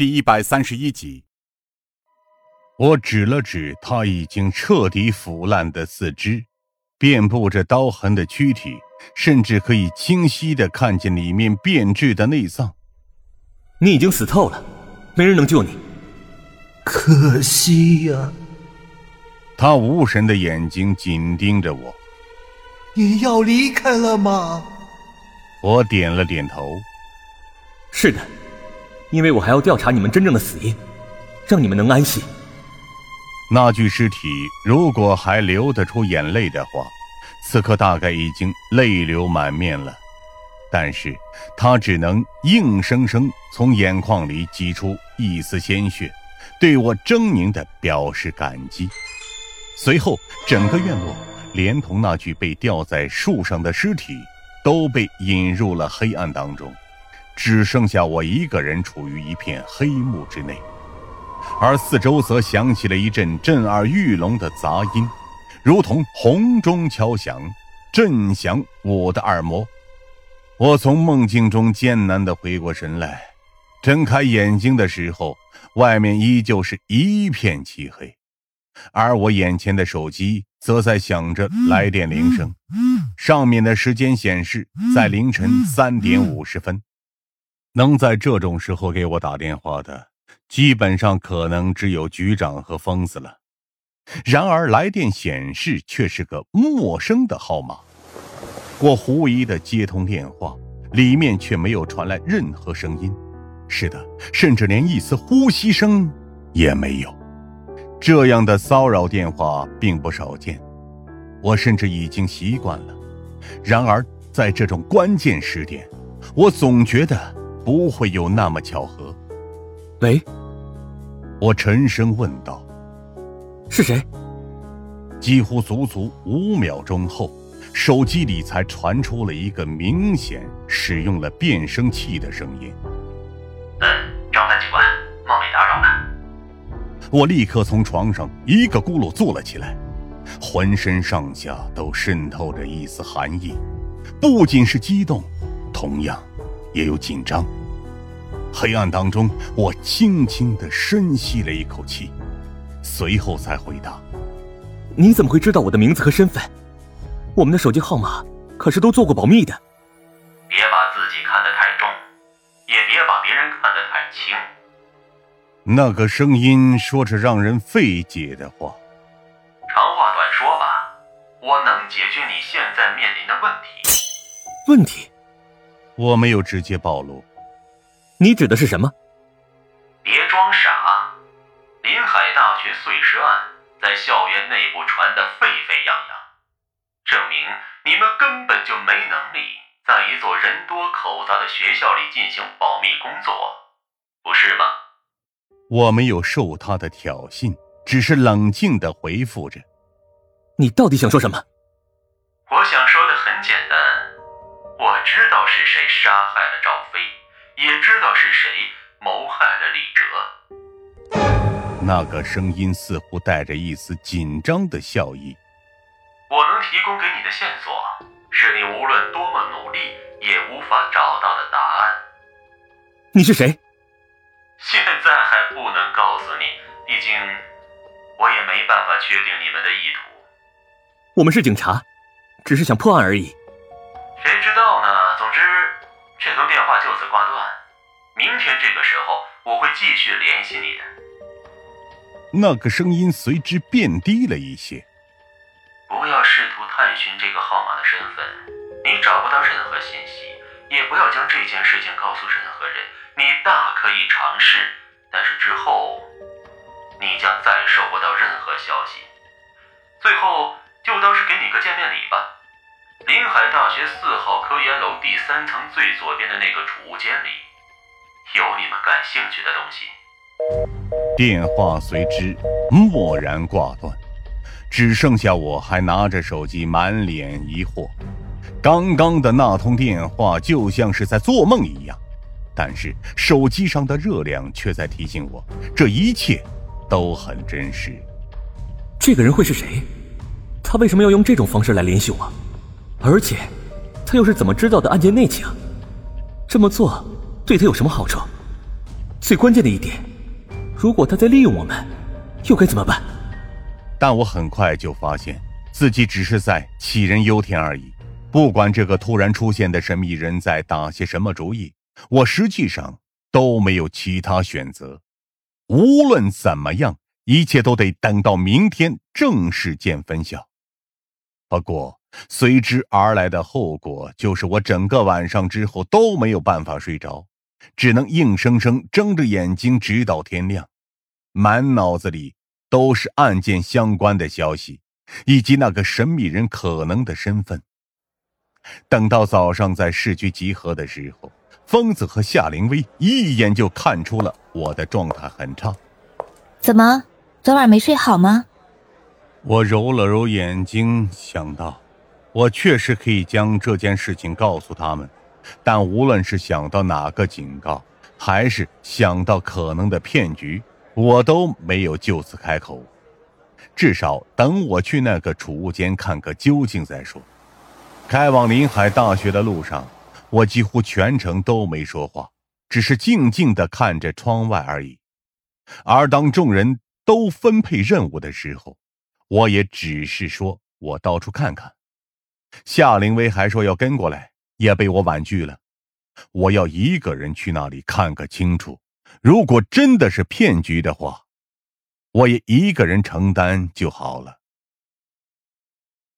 第一百三十一集。我指了指他已经彻底腐烂的四肢，遍布着刀痕的躯体，甚至可以清晰的看见里面变质的内脏。你已经死透了，没人能救你。可惜呀。他无神的眼睛紧盯着我。你要离开了吗？我点了点头。是的，因为我还要调查你们真正的死因，让你们能安息。那具尸体如果还流得出眼泪的话，此刻大概已经泪流满面了。但是他只能硬生生从眼眶里挤出一丝鲜血，对我狰狞的表示感激。随后，整个院落，连同那具被吊在树上的尸体，都被引入了黑暗当中，只剩下我一个人处于一片黑幕之内。而四周则响起了一阵震耳欲聋的杂音，如同洪钟敲响，震响我的耳膜。我从梦境中艰难地回过神来，睁开眼睛的时候，外面依旧是一片漆黑，而我眼前的手机则在响着来电铃声，上面的时间显示在凌晨三点五十分。能在这种时候给我打电话的。基本上可能只有局长和疯子了。然而来电显示却是个陌生的号码，我狐疑的接通电话，里面却没有传来任何声音。是的，甚至连一丝呼吸声也没有。这样的骚扰电话并不少见，我甚至已经习惯了。然而在这种关键时点，我总觉得不会有那么巧合。喂。我沉声问道：“是谁？”几乎足足五秒钟后，手机里才传出了一个明显使用了变声器的声音：“嗯，张三警官，冒昧打扰了。”我立刻从床上一个咕噜坐了起来，浑身上下都渗透着一丝寒意，不仅是激动，同样也有紧张。黑暗当中，我轻轻的深吸了一口气，随后才回答：“你怎么会知道我的名字和身份？我们的手机号码可是都做过保密的。”别把自己看得太重，也别把别人看得太轻。那个声音说着让人费解的话。长话短说吧，我能解决你现在面临的问题。问题？我没有直接暴露。你指的是什么？别装傻！临海大学碎尸案在校园内部传得沸沸扬扬，证明你们根本就没能力在一座人多口杂的学校里进行保密工作，不是吗？我没有受他的挑衅，只是冷静的回复着。你到底想说什么？我想说也知道是谁谋害了李哲。那个声音似乎带着一丝紧张的笑意。我能提供给你的线索，是你无论多么努力也无法找到的答案。你是谁？现在还不能告诉你，毕竟我也没办法确定你们的意图。我们是警察，只是想破案而已。谁知道呢？总之。这通电话就此挂断，明天这个时候我会继续联系你的。那个声音随之变低了一些。不要试图探寻这个号码的身份，你找不到任何信息，也不要将这件事情告诉任何人。你大可以尝试，但是之后你将再收不到任何消息。最后就当是给你个见面礼吧。临海大学四号科研楼第三层最左边的那个储物间里，有你们感兴趣的东西。电话随之蓦然挂断，只剩下我还拿着手机，满脸疑惑。刚刚的那通电话就像是在做梦一样，但是手机上的热量却在提醒我，这一切都很真实。这个人会是谁？他为什么要用这种方式来联系我？而且，他又是怎么知道的案件内情？这么做对他有什么好处？最关键的一点，如果他在利用我们，又该怎么办？但我很快就发现自己只是在杞人忧天而已。不管这个突然出现的神秘人在打些什么主意，我实际上都没有其他选择。无论怎么样，一切都得等到明天正式见分晓。不过，随之而来的后果就是我整个晚上之后都没有办法睡着，只能硬生生睁着眼睛直到天亮，满脑子里都是案件相关的消息，以及那个神秘人可能的身份。等到早上在市区集合的时候，疯子和夏灵薇一眼就看出了我的状态很差。怎么，昨晚没睡好吗？我揉了揉眼睛，想到。我确实可以将这件事情告诉他们，但无论是想到哪个警告，还是想到可能的骗局，我都没有就此开口。至少等我去那个储物间看个究竟再说。开往临海大学的路上，我几乎全程都没说话，只是静静地看着窗外而已。而当众人都分配任务的时候，我也只是说我到处看看。夏灵薇还说要跟过来，也被我婉拒了。我要一个人去那里看个清楚。如果真的是骗局的话，我也一个人承担就好了。